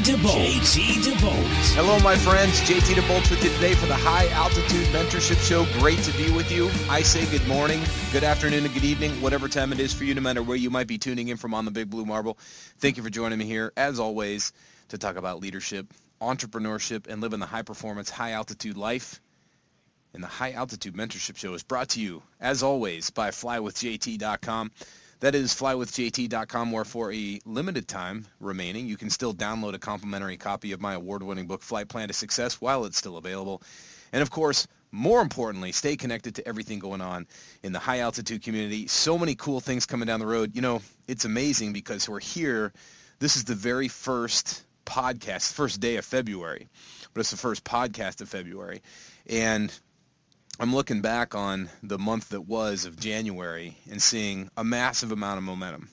DeVolt. JT DeVolt. Hello, my friends. JT DeVolt with you today for the High Altitude Mentorship Show. Great to be with you. I say good morning, good afternoon, and good evening, whatever time it is for you, no matter where you might be tuning in from on the Big Blue Marble. Thank you for joining me here, as always, to talk about leadership, entrepreneurship, and living the high performance, high altitude life. And the High Altitude Mentorship Show is brought to you, as always, by flywithjt.com. That is flywithjt.com, where for a limited time remaining, you can still download a complimentary copy of my award-winning book, Flight Plan to Success, while it's still available. And of course, more importantly, stay connected to everything going on in the high altitude community. So many cool things coming down the road. You know, it's amazing because we're here. This is the very first podcast, first day of February, but it's the first podcast of February. And I'm looking back on the month that was of January and seeing a massive amount of momentum.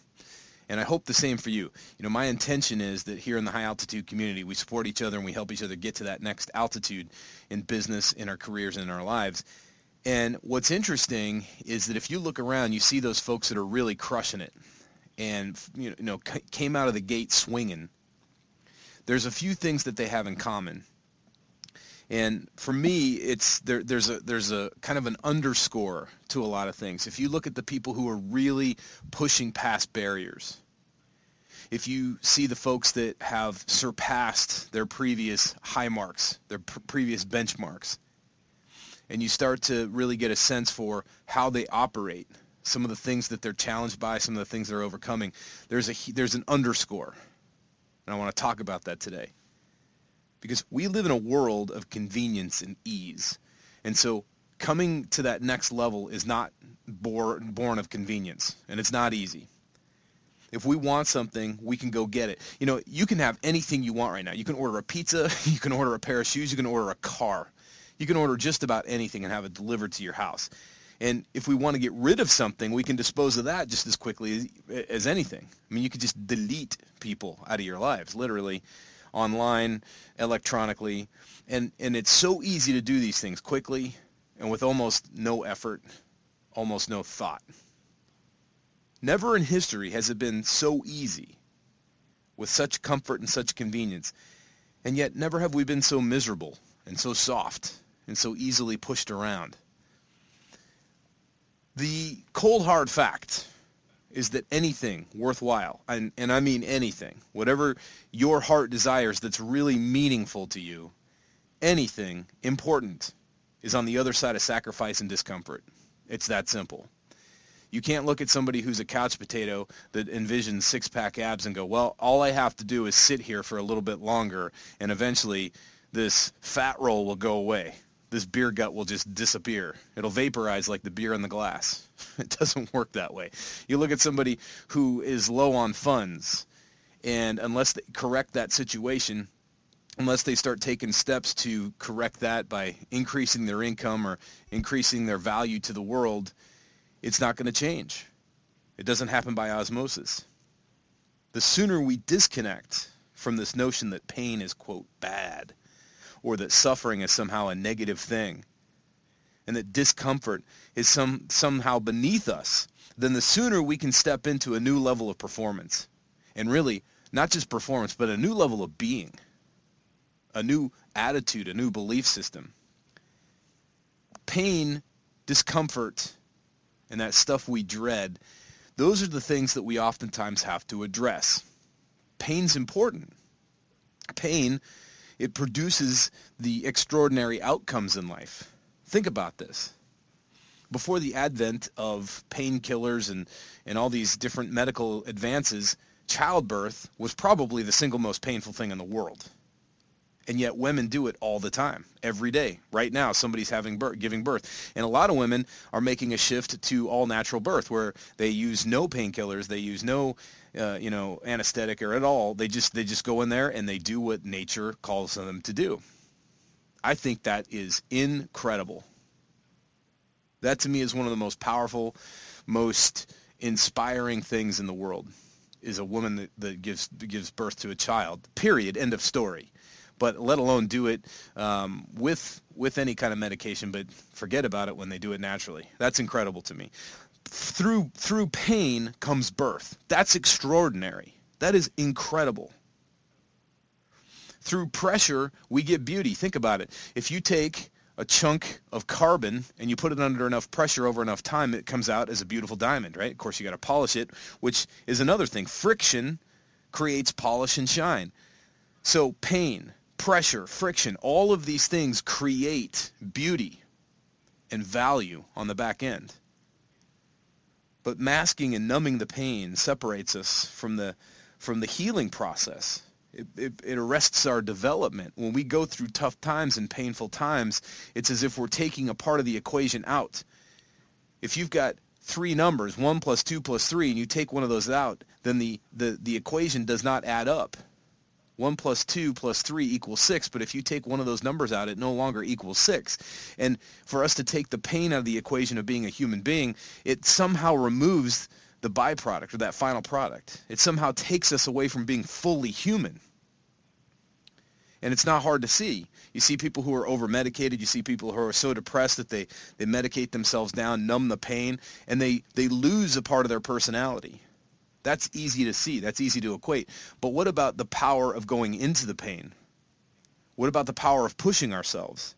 And I hope the same for you. You know, my intention is that here in the high altitude community, we support each other and we help each other get to that next altitude in business, in our careers, and in our lives. And what's interesting is that if you look around, you see those folks that are really crushing it and, you know, came out of the gate swinging. There's a few things that they have in common. And for me, it's there, there's a there's a kind of an underscore to a lot of things. If you look at the people who are really pushing past barriers, if you see the folks that have surpassed their previous high marks, their pr- previous benchmarks, and you start to really get a sense for how they operate, some of the things that they're challenged by, some of the things they're overcoming, there's a there's an underscore, and I want to talk about that today because we live in a world of convenience and ease. And so coming to that next level is not born, of convenience, and it's not easy. If we want something, we can go get it. You know, you can have anything you want right now. You can order a pizza, you can order a pair of shoes, you can order a car. You can order just about anything and have it delivered to your house. And if we want to get rid of something, we can dispose of that just as quickly as, as anything. I mean, you could just delete people out of your lives, literally online, electronically, and, and it's so easy to do these things quickly and with almost no effort, almost no thought. Never in history has it been so easy with such comfort and such convenience, and yet never have we been so miserable and so soft and so easily pushed around. The cold hard fact is that anything worthwhile, and, and I mean anything, whatever your heart desires that's really meaningful to you, anything important is on the other side of sacrifice and discomfort. It's that simple. You can't look at somebody who's a couch potato that envisions six-pack abs and go, well, all I have to do is sit here for a little bit longer and eventually this fat roll will go away this beer gut will just disappear. It'll vaporize like the beer in the glass. It doesn't work that way. You look at somebody who is low on funds, and unless they correct that situation, unless they start taking steps to correct that by increasing their income or increasing their value to the world, it's not going to change. It doesn't happen by osmosis. The sooner we disconnect from this notion that pain is, quote, bad, or that suffering is somehow a negative thing and that discomfort is some, somehow beneath us, then the sooner we can step into a new level of performance. And really, not just performance, but a new level of being, a new attitude, a new belief system. Pain, discomfort, and that stuff we dread, those are the things that we oftentimes have to address. Pain's important. Pain it produces the extraordinary outcomes in life. Think about this. Before the advent of painkillers and, and all these different medical advances, childbirth was probably the single most painful thing in the world. And yet women do it all the time, every day. Right now, somebody's having birth, giving birth. And a lot of women are making a shift to all natural birth where they use no painkillers, they use no uh, you know, anesthetic or at all. They just they just go in there and they do what nature calls them to do. I think that is incredible. That to me is one of the most powerful, most inspiring things in the world is a woman that, that gives gives birth to a child. Period. End of story. But let alone do it um, with with any kind of medication. But forget about it when they do it naturally. That's incredible to me. Through through pain comes birth. That's extraordinary. That is incredible. Through pressure, we get beauty. Think about it. If you take a chunk of carbon and you put it under enough pressure over enough time, it comes out as a beautiful diamond, right? Of course, you got to polish it, which is another thing. Friction creates polish and shine. So pain, pressure, friction, all of these things create beauty and value on the back end. But masking and numbing the pain separates us from the from the healing process. It, it, it, arrests our development. When we go through tough times and painful times, it's as if we're taking a part of the equation out. If you've got three numbers, 1 plus 2 plus 3, and you take one of those out, then the, the, the equation does not add up. 1 plus 2 plus 3 equals 6, but if you take one of those numbers out, it no longer equals 6. And for us to take the pain out of the equation of being a human being, it somehow removes the byproduct or that final product. It somehow takes us away from being fully human. And it's not hard to see. You see people who are over-medicated. You see people who are so depressed that they, they medicate themselves down, numb the pain, and they, they lose a part of their personality. That's easy to see. That's easy to equate. But what about the power of going into the pain? What about the power of pushing ourselves?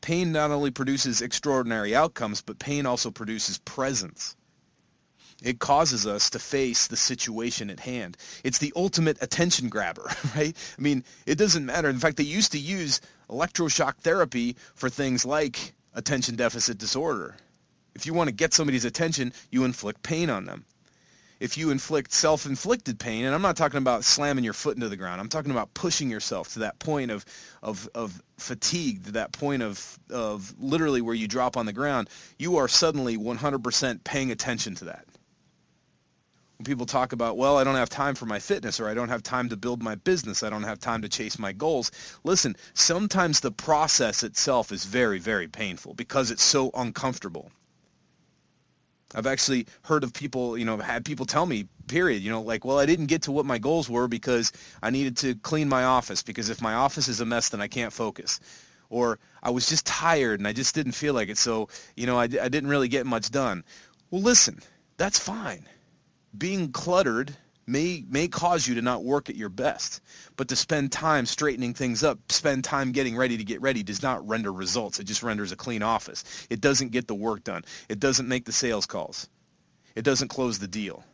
Pain not only produces extraordinary outcomes, but pain also produces presence. It causes us to face the situation at hand. It's the ultimate attention grabber, right? I mean, it doesn't matter. In fact, they used to use electroshock therapy for things like attention deficit disorder. If you want to get somebody's attention, you inflict pain on them. If you inflict self-inflicted pain, and I'm not talking about slamming your foot into the ground, I'm talking about pushing yourself to that point of, of, of fatigue, to that point of, of literally where you drop on the ground, you are suddenly 100% paying attention to that when people talk about, well, I don't have time for my fitness or I don't have time to build my business, I don't have time to chase my goals. Listen, sometimes the process itself is very, very painful because it's so uncomfortable. I've actually heard of people, you know, had people tell me, period, you know, like, well, I didn't get to what my goals were because I needed to clean my office because if my office is a mess, then I can't focus. Or I was just tired and I just didn't feel like it. So, you know, I, I didn't really get much done. Well, listen, that's fine being cluttered may may cause you to not work at your best but to spend time straightening things up spend time getting ready to get ready does not render results. It just renders a clean office. It doesn't get the work done. It doesn't make the sales calls. It doesn't close the deal.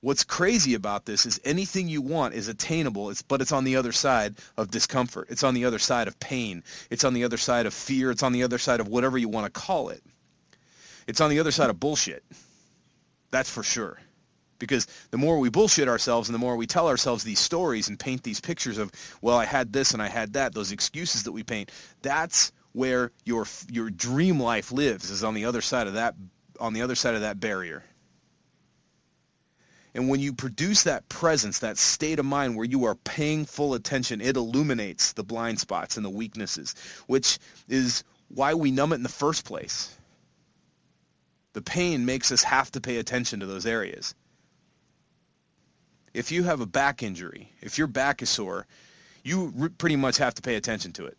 What's crazy about this is anything you want is attainable. It's, but it's on the other side of discomfort. It's on the other side of pain. It's on the other side of fear. It's on the other side of whatever you want to call it. It's on the other side of bullshit. That's for sure. Because the more we bullshit ourselves and the more we tell ourselves these stories and paint these pictures of, well, I had this and I had that, those excuses that we paint, that's where your your dream life lives is on the other side of that on the other side of that barrier. And when you produce that presence, that state of mind where you are paying full attention, it illuminates the blind spots and the weaknesses, which is why we numb it in the first place. The pain makes us have to pay attention to those areas. If you have a back injury, if your back is sore, you re- pretty much have to pay attention to it.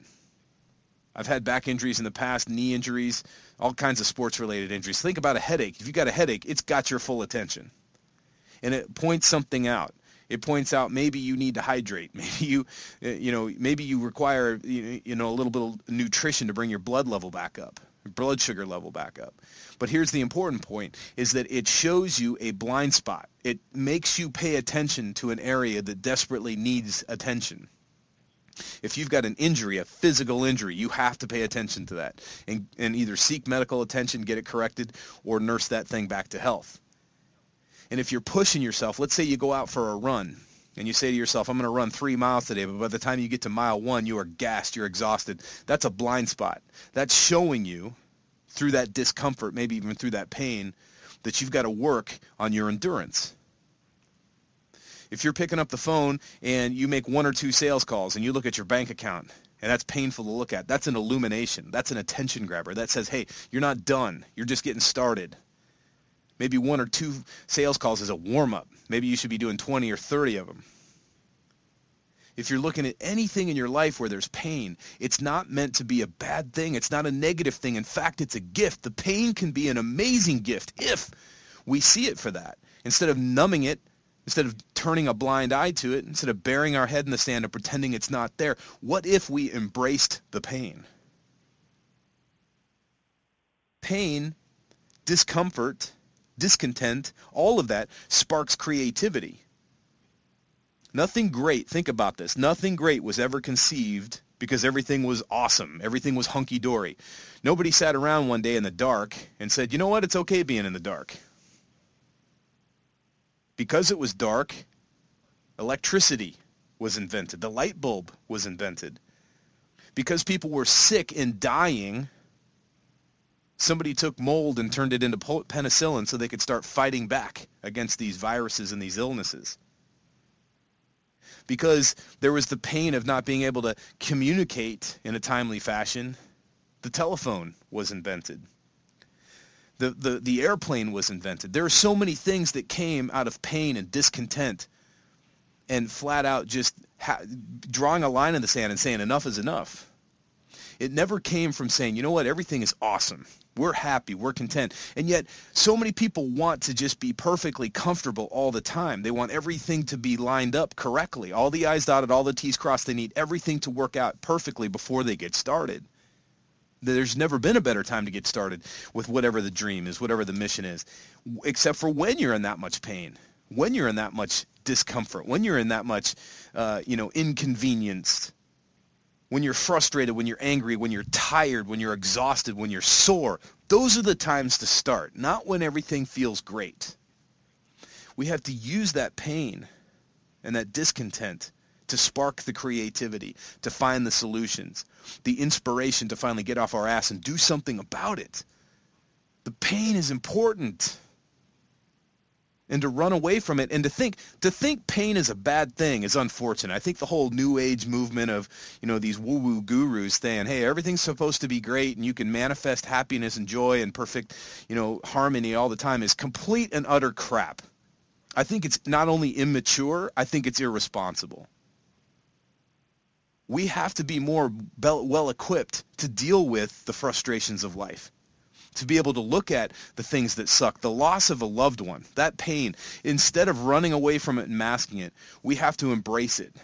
I've had back injuries in the past, knee injuries, all kinds of sports-related injuries. Think about a headache. If you got a headache, it's got your full attention. And it points something out. It points out maybe you need to hydrate. Maybe you, eh, you know, maybe you require, you know, a little bit of nutrition to bring your blood level back up blood sugar level back up. But here's the important point is that it shows you a blind spot. It makes you pay attention to an area that desperately needs attention. If you've got an injury, a physical injury, you have to pay attention to that and, and either seek medical attention, get it corrected, or nurse that thing back to health. And if you're pushing yourself, let's say you go out for a run and you say to yourself, I'm going to run three miles today, but by the time you get to mile one, you are gassed, you're exhausted. That's a blind spot. That's showing you through that discomfort, maybe even through that pain, that you've got to work on your endurance. If you're picking up the phone and you make one or two sales calls and you look at your bank account and that's painful to look at, that's an illumination. That's an attention grabber. That says, hey, you're not done. You're just getting started. Maybe one or two sales calls is a warm-up. Maybe you should be doing 20 or 30 of them. If you're looking at anything in your life where there's pain, it's not meant to be a bad thing. It's not a negative thing. In fact, it's a gift. The pain can be an amazing gift if we see it for that. Instead of numbing it, instead of turning a blind eye to it, instead of burying our head in the sand and pretending it's not there, what if we embraced the pain? Pain, discomfort, discontent, all of that sparks creativity. Nothing great, think about this, nothing great was ever conceived because everything was awesome. Everything was hunky-dory. Nobody sat around one day in the dark and said, you know what, it's okay being in the dark. Because it was dark, electricity was invented. The light bulb was invented. Because people were sick and dying, somebody took mold and turned it into penicillin so they could start fighting back against these viruses and these illnesses. Because there was the pain of not being able to communicate in a timely fashion, the telephone was invented. The, the, the airplane was invented. There are so many things that came out of pain and discontent and flat out just ha- drawing a line in the sand and saying enough is enough. It never came from saying, you know what, everything is awesome. We're happy. We're content. And yet, so many people want to just be perfectly comfortable all the time. They want everything to be lined up correctly. All the I's dotted, all the T's crossed. They need everything to work out perfectly before they get started. There's never been a better time to get started with whatever the dream is, whatever the mission is, except for when you're in that much pain, when you're in that much discomfort, when you're in that much, uh, you know, inconvenienced when you're frustrated, when you're angry, when you're tired, when you're exhausted, when you're sore. Those are the times to start, not when everything feels great. We have to use that pain and that discontent to spark the creativity, to find the solutions, the inspiration to finally get off our ass and do something about it. The pain is important and to run away from it and to think to think pain is a bad thing is unfortunate. I think the whole new age movement of, you know, these woo-woo gurus saying, "Hey, everything's supposed to be great and you can manifest happiness and joy and perfect, you know, harmony all the time" is complete and utter crap. I think it's not only immature, I think it's irresponsible. We have to be more well equipped to deal with the frustrations of life to be able to look at the things that suck, the loss of a loved one, that pain, instead of running away from it and masking it, we have to embrace it.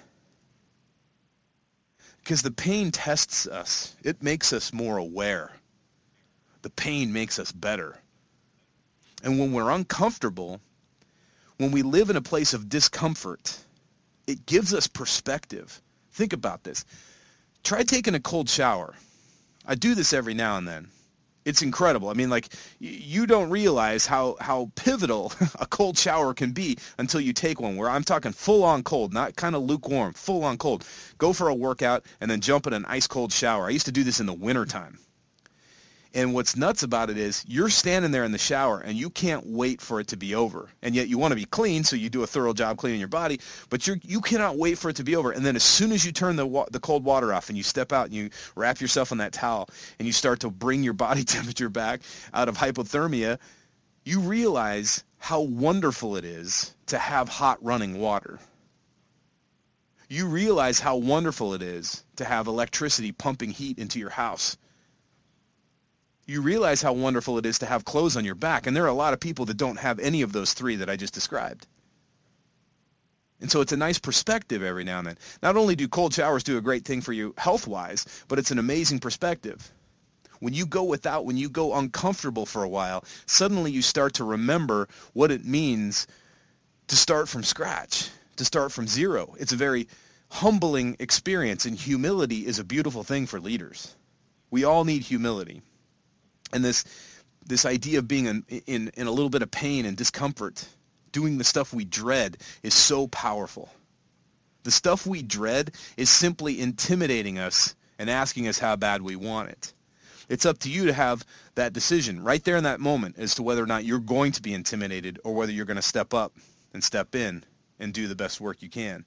Because the pain tests us. It makes us more aware. The pain makes us better. And when we're uncomfortable, when we live in a place of discomfort, it gives us perspective. Think about this. Try taking a cold shower. I do this every now and then it's incredible. I mean, like you don't realize how how pivotal a cold shower can be until you take one. Where I'm talking full on cold, not kind of lukewarm, full on cold. Go for a workout and then jump in an ice cold shower. I used to do this in the wintertime. And what's nuts about it is you're standing there in the shower and you can't wait for it to be over. And yet you want to be clean, so you do a thorough job cleaning your body, but you you cannot wait for it to be over. And then as soon as you turn the wa- the cold water off and you step out and you wrap yourself in that towel and you start to bring your body temperature back out of hypothermia, you realize how wonderful it is to have hot running water. You realize how wonderful it is to have electricity pumping heat into your house you realize how wonderful it is to have clothes on your back. And there are a lot of people that don't have any of those three that I just described. And so it's a nice perspective every now and then. Not only do cold showers do a great thing for you health-wise, but it's an amazing perspective. When you go without, when you go uncomfortable for a while, suddenly you start to remember what it means to start from scratch, to start from zero. It's a very humbling experience, and humility is a beautiful thing for leaders. We all need humility and this this idea of being in, in, in a little bit of pain and discomfort, doing the stuff we dread, is so powerful. The stuff we dread is simply intimidating us and asking us how bad we want it. It's up to you to have that decision right there in that moment as to whether or not you're going to be intimidated or whether you're going to step up and step in and do the best work you can.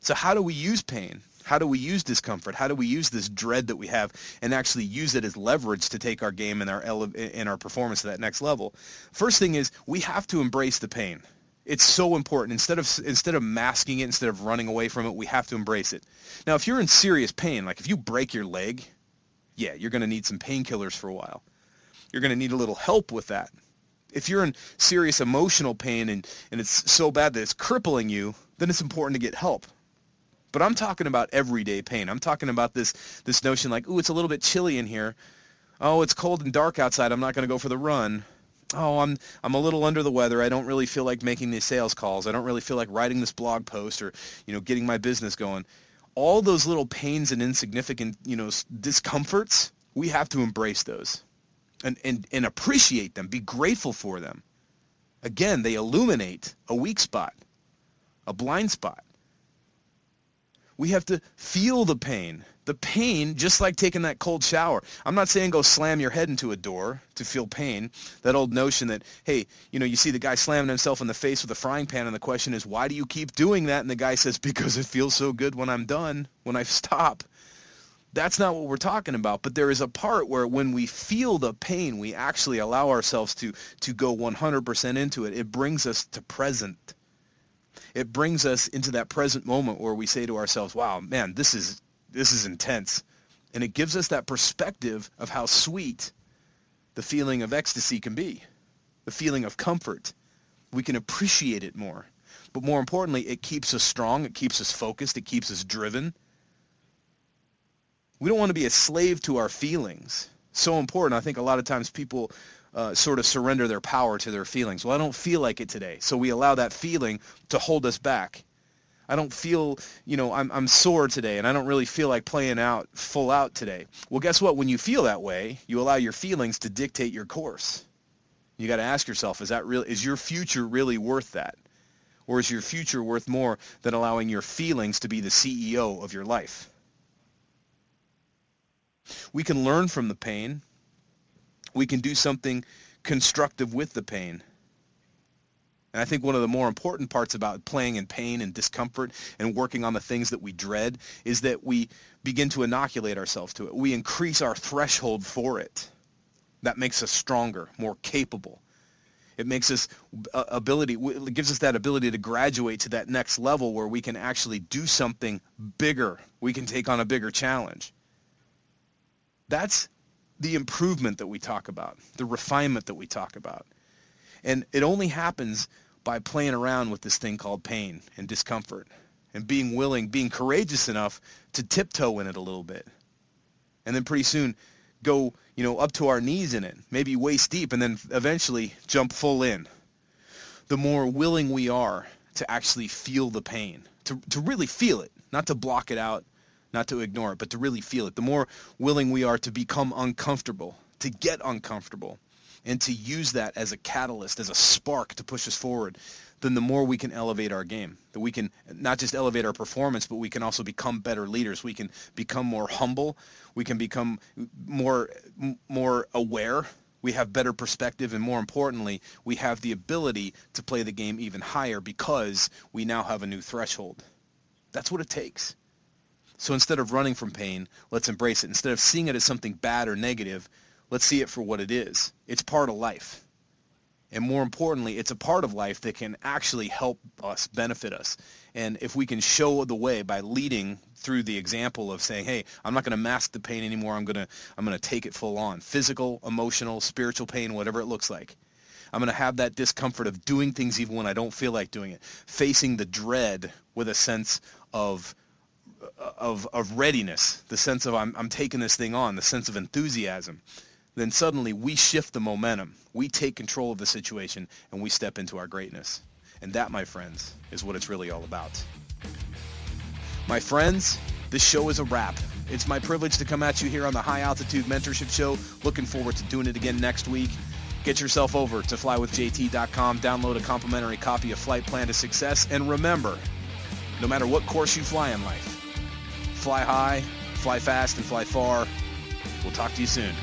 So how do we use pain? How do we use discomfort? How do we use this dread that we have and actually use it as leverage to take our game and our ele- and our performance to that next level? First thing is we have to embrace the pain. It's so important. Instead of instead of masking it, instead of running away from it, we have to embrace it. Now, if you're in serious pain, like if you break your leg, yeah, you're going to need some painkillers for a while. You're going to need a little help with that. If you're in serious emotional pain and, and it's so bad that it's crippling you, then it's important to get help. But I'm talking about everyday pain. I'm talking about this this notion like, ooh, it's a little bit chilly in here. Oh, it's cold and dark outside. I'm not going to go for the run. Oh, I'm I'm a little under the weather. I don't really feel like making these sales calls. I don't really feel like writing this blog post or, you know, getting my business going all those little pains and insignificant, you know, discomforts, we have to embrace those and, and, and appreciate them, be grateful for them. Again, they illuminate a weak spot, a blind spot. We have to feel the pain. The pain, just like taking that cold shower. I'm not saying go slam your head into a door to feel pain. That old notion that, hey, you know, you see the guy slamming himself in the face with a frying pan and the question is, why do you keep doing that? And the guy says, because it feels so good when I'm done, when I stop. That's not what we're talking about. But there is a part where when we feel the pain, we actually allow ourselves to, to go 100% into it. It brings us to present it brings us into that present moment where we say to ourselves, wow, man, this is, this is intense. And it gives us that perspective of how sweet the feeling of ecstasy can be, the feeling of comfort. We can appreciate it more. But more importantly, it keeps us strong. It keeps us focused. It keeps us driven. We don't want to be a slave to our feelings. So important. I think a lot of times people uh, sort of surrender their power to their feelings. Well, I don't feel like it today. So we allow that feeling to hold us back. I don't feel, you know, I'm, I'm sore today and I don't really feel like playing out full out today. Well, guess what? When you feel that way, you allow your feelings to dictate your course. You got to ask yourself, is that real? Is your future really worth that? Or is your future worth more than allowing your feelings to be the CEO of your life? We can learn from the pain we can do something constructive with the pain. And I think one of the more important parts about playing in pain and discomfort and working on the things that we dread is that we begin to inoculate ourselves to it. We increase our threshold for it. That makes us stronger, more capable. It makes us uh, ability, it gives us that ability to graduate to that next level where we can actually do something bigger. We can take on a bigger challenge. That's the improvement that we talk about, the refinement that we talk about. And it only happens by playing around with this thing called pain and discomfort and being willing, being courageous enough to tiptoe in it a little bit. And then pretty soon go, you know, up to our knees in it, maybe waist deep, and then eventually jump full in. The more willing we are to actually feel the pain, to, to really feel it, not to block it out, not to ignore it, but to really feel it. The more willing we are to become uncomfortable, to get uncomfortable, and to use that as a catalyst, as a spark to push us forward, then the more we can elevate our game. That we can not just elevate our performance, but we can also become better leaders. We can become more humble. We can become more more aware. We have better perspective, and more importantly, we have the ability to play the game even higher because we now have a new threshold. That's what it takes. So instead of running from pain, let's embrace it. Instead of seeing it as something bad or negative, let's see it for what it is. It's part of life. And more importantly, it's a part of life that can actually help us, benefit us. And if we can show the way by leading through the example of saying, hey, I'm not going to mask the pain anymore. I'm going to, I'm going to take it full on. Physical, emotional, spiritual pain, whatever it looks like. I'm going to have that discomfort of doing things even when I don't feel like doing it. Facing the dread with a sense of of, of readiness, the sense of I'm, I'm taking this thing on, the sense of enthusiasm, then suddenly we shift the momentum. We take control of the situation and we step into our greatness. And that, my friends, is what it's really all about. My friends, this show is a wrap. It's my privilege to come at you here on the High Altitude Mentorship Show. Looking forward to doing it again next week. Get yourself over to flywithjt.com, download a complimentary copy of Flight Plan to Success, and remember, no matter what course you fly in life. Fly high, fly fast, and fly far. We'll talk to you soon.